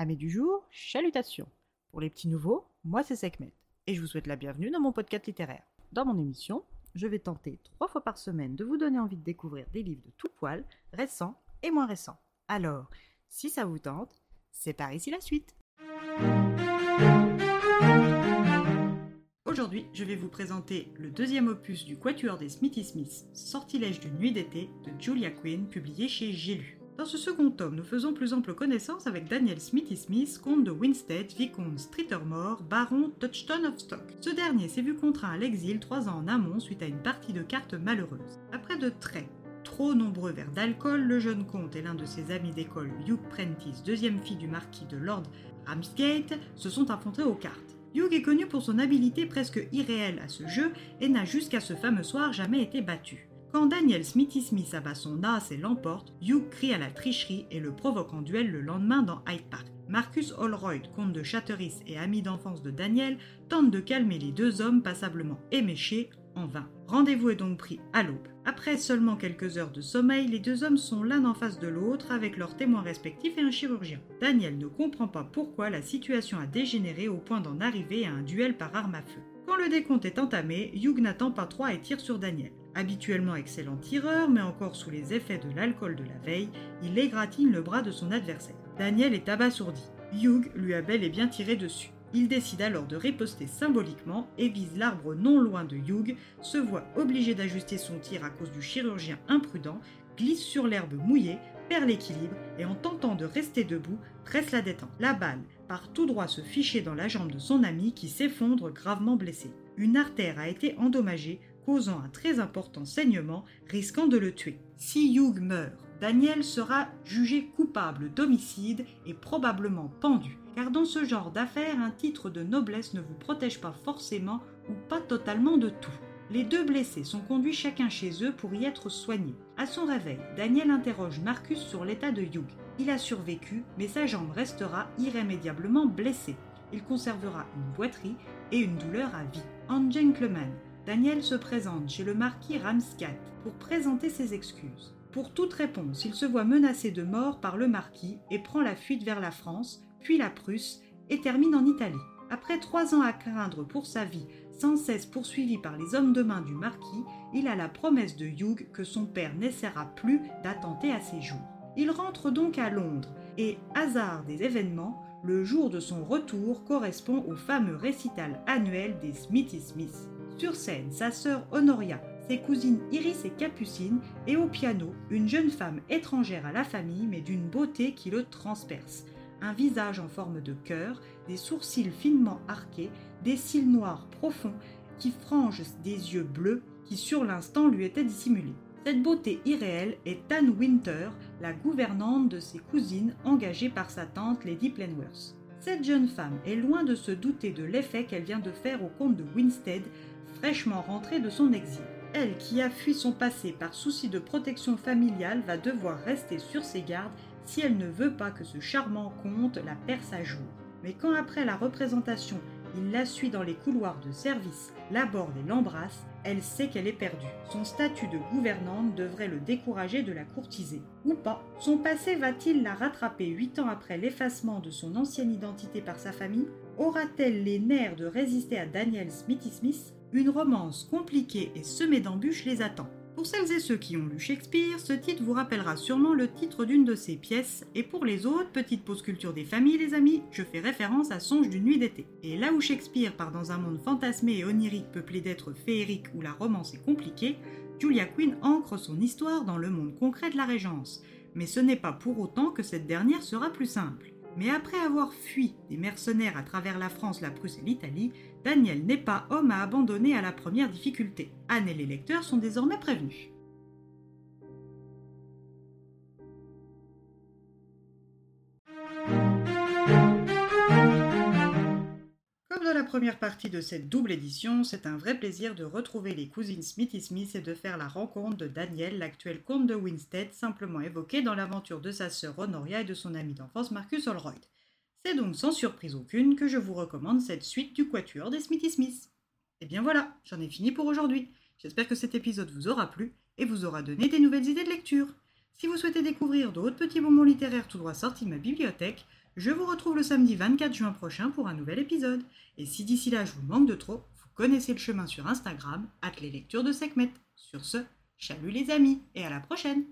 Amis du jour, chalutations. Pour les petits nouveaux, moi c'est Sekhmet et je vous souhaite la bienvenue dans mon podcast littéraire. Dans mon émission, je vais tenter trois fois par semaine de vous donner envie de découvrir des livres de tout poil, récents et moins récents. Alors, si ça vous tente, c'est par ici la suite. Aujourd'hui, je vais vous présenter le deuxième opus du Quatuor des Smithy Smith, Sortilège d'une nuit d'été de Julia Quinn, publié chez J'ai. Dans ce second tome, nous faisons plus ample connaissance avec Daniel Smithy Smith, comte de Winstead, vicomte Streetermore, baron Touchstone of Stock. Ce dernier s'est vu contraint à l'exil trois ans en amont suite à une partie de cartes malheureuse. Après de très trop nombreux verres d'alcool, le jeune comte et l'un de ses amis d'école, Hugh Prentice, deuxième fille du marquis de Lord Ramsgate, se sont affrontés aux cartes. Hugh est connu pour son habileté presque irréelle à ce jeu et n'a jusqu'à ce fameux soir jamais été battu. Quand Daniel Smithy Smith abat son as et l'emporte, Hugh crie à la tricherie et le provoque en duel le lendemain dans Hyde Park. Marcus Holroyd, comte de Chatteris et ami d'enfance de Daniel, tente de calmer les deux hommes passablement éméchés en vain. Rendez-vous est donc pris à l'aube. Après seulement quelques heures de sommeil, les deux hommes sont l'un en face de l'autre avec leurs témoins respectifs et un chirurgien. Daniel ne comprend pas pourquoi la situation a dégénéré au point d'en arriver à un duel par arme à feu. Quand le décompte est entamé, Hugh n'attend pas trop et tire sur Daniel. Habituellement excellent tireur, mais encore sous les effets de l'alcool de la veille, il égratigne le bras de son adversaire. Daniel est abasourdi. Hugh lui a bel et bien tiré dessus. Il décide alors de riposter symboliquement et vise l'arbre non loin de Hugh, se voit obligé d'ajuster son tir à cause du chirurgien imprudent, glisse sur l'herbe mouillée, perd l'équilibre et en tentant de rester debout, presse la détente. La balle part tout droit se ficher dans la jambe de son ami qui s'effondre gravement blessé. Une artère a été endommagée, causant un très important saignement, risquant de le tuer. Si Hugh meurt, Daniel sera jugé coupable d'homicide et probablement pendu, car dans ce genre d'affaires, un titre de noblesse ne vous protège pas forcément ou pas totalement de tout. Les deux blessés sont conduits chacun chez eux pour y être soignés. À son réveil, Daniel interroge Marcus sur l'état de Hugh. Il a survécu, mais sa jambe restera irrémédiablement blessée. Il conservera une boiterie et une douleur à vie. En gentleman, Daniel se présente chez le marquis Ramscat pour présenter ses excuses. Pour toute réponse, il se voit menacé de mort par le marquis et prend la fuite vers la France, puis la Prusse, et termine en Italie. Après trois ans à craindre pour sa vie, sans cesse poursuivi par les hommes de main du marquis, il a la promesse de Hugh que son père n'essaiera plus d'attenter à ses jours. Il rentre donc à Londres, et, hasard des événements, le jour de son retour correspond au fameux récital annuel des Smithy Smiths. Sur scène, sa sœur Honoria, ses cousines Iris et Capucine, et au piano, une jeune femme étrangère à la famille mais d'une beauté qui le transperce. Un visage en forme de cœur, des sourcils finement arqués, des cils noirs profonds qui frangent des yeux bleus qui sur l'instant lui étaient dissimulés. Cette beauté irréelle est Anne Winter, la gouvernante de ses cousines engagée par sa tante Lady Plenworth. Cette jeune femme est loin de se douter de l'effet qu'elle vient de faire au comte de Winstead fraîchement rentrée de son exil. Elle, qui a fui son passé par souci de protection familiale, va devoir rester sur ses gardes si elle ne veut pas que ce charmant comte la perce à jour. Mais quand après la représentation, il la suit dans les couloirs de service, l'aborde et l'embrasse, elle sait qu'elle est perdue. Son statut de gouvernante devrait le décourager de la courtiser. Ou pas. Son passé va-t-il la rattraper huit ans après l'effacement de son ancienne identité par sa famille? Aura-t-elle les nerfs de résister à Daniel Smithy Smith une romance compliquée et semée d'embûches les attend. Pour celles et ceux qui ont lu Shakespeare, ce titre vous rappellera sûrement le titre d'une de ses pièces, et pour les autres, petite pause culture des familles les amis, je fais référence à Songe d'une nuit d'été. Et là où Shakespeare part dans un monde fantasmé et onirique peuplé d'êtres féeriques où la romance est compliquée, Julia Quinn ancre son histoire dans le monde concret de la Régence. Mais ce n'est pas pour autant que cette dernière sera plus simple. Mais après avoir fui des mercenaires à travers la France, la Prusse et l'Italie, Daniel n'est pas homme à abandonner à la première difficulté. Anne et les lecteurs sont désormais prévenus. Première partie de cette double édition, c'est un vrai plaisir de retrouver les cousines Smithy Smith et de faire la rencontre de Daniel, l'actuel comte de Winstead, simplement évoqué dans l'aventure de sa sœur Honoria et de son ami d'enfance Marcus Holroyd. C'est donc sans surprise aucune que je vous recommande cette suite du Quatuor des Smithy Smith. Et bien voilà, j'en ai fini pour aujourd'hui. J'espère que cet épisode vous aura plu et vous aura donné des nouvelles idées de lecture. Si vous souhaitez découvrir d'autres petits bonbons littéraires tout droit sortis de ma bibliothèque, Je vous retrouve le samedi 24 juin prochain pour un nouvel épisode. Et si d'ici là je vous manque de trop, vous connaissez le chemin sur Instagram, at les lectures de Sekhmet. Sur ce, chalut les amis et à la prochaine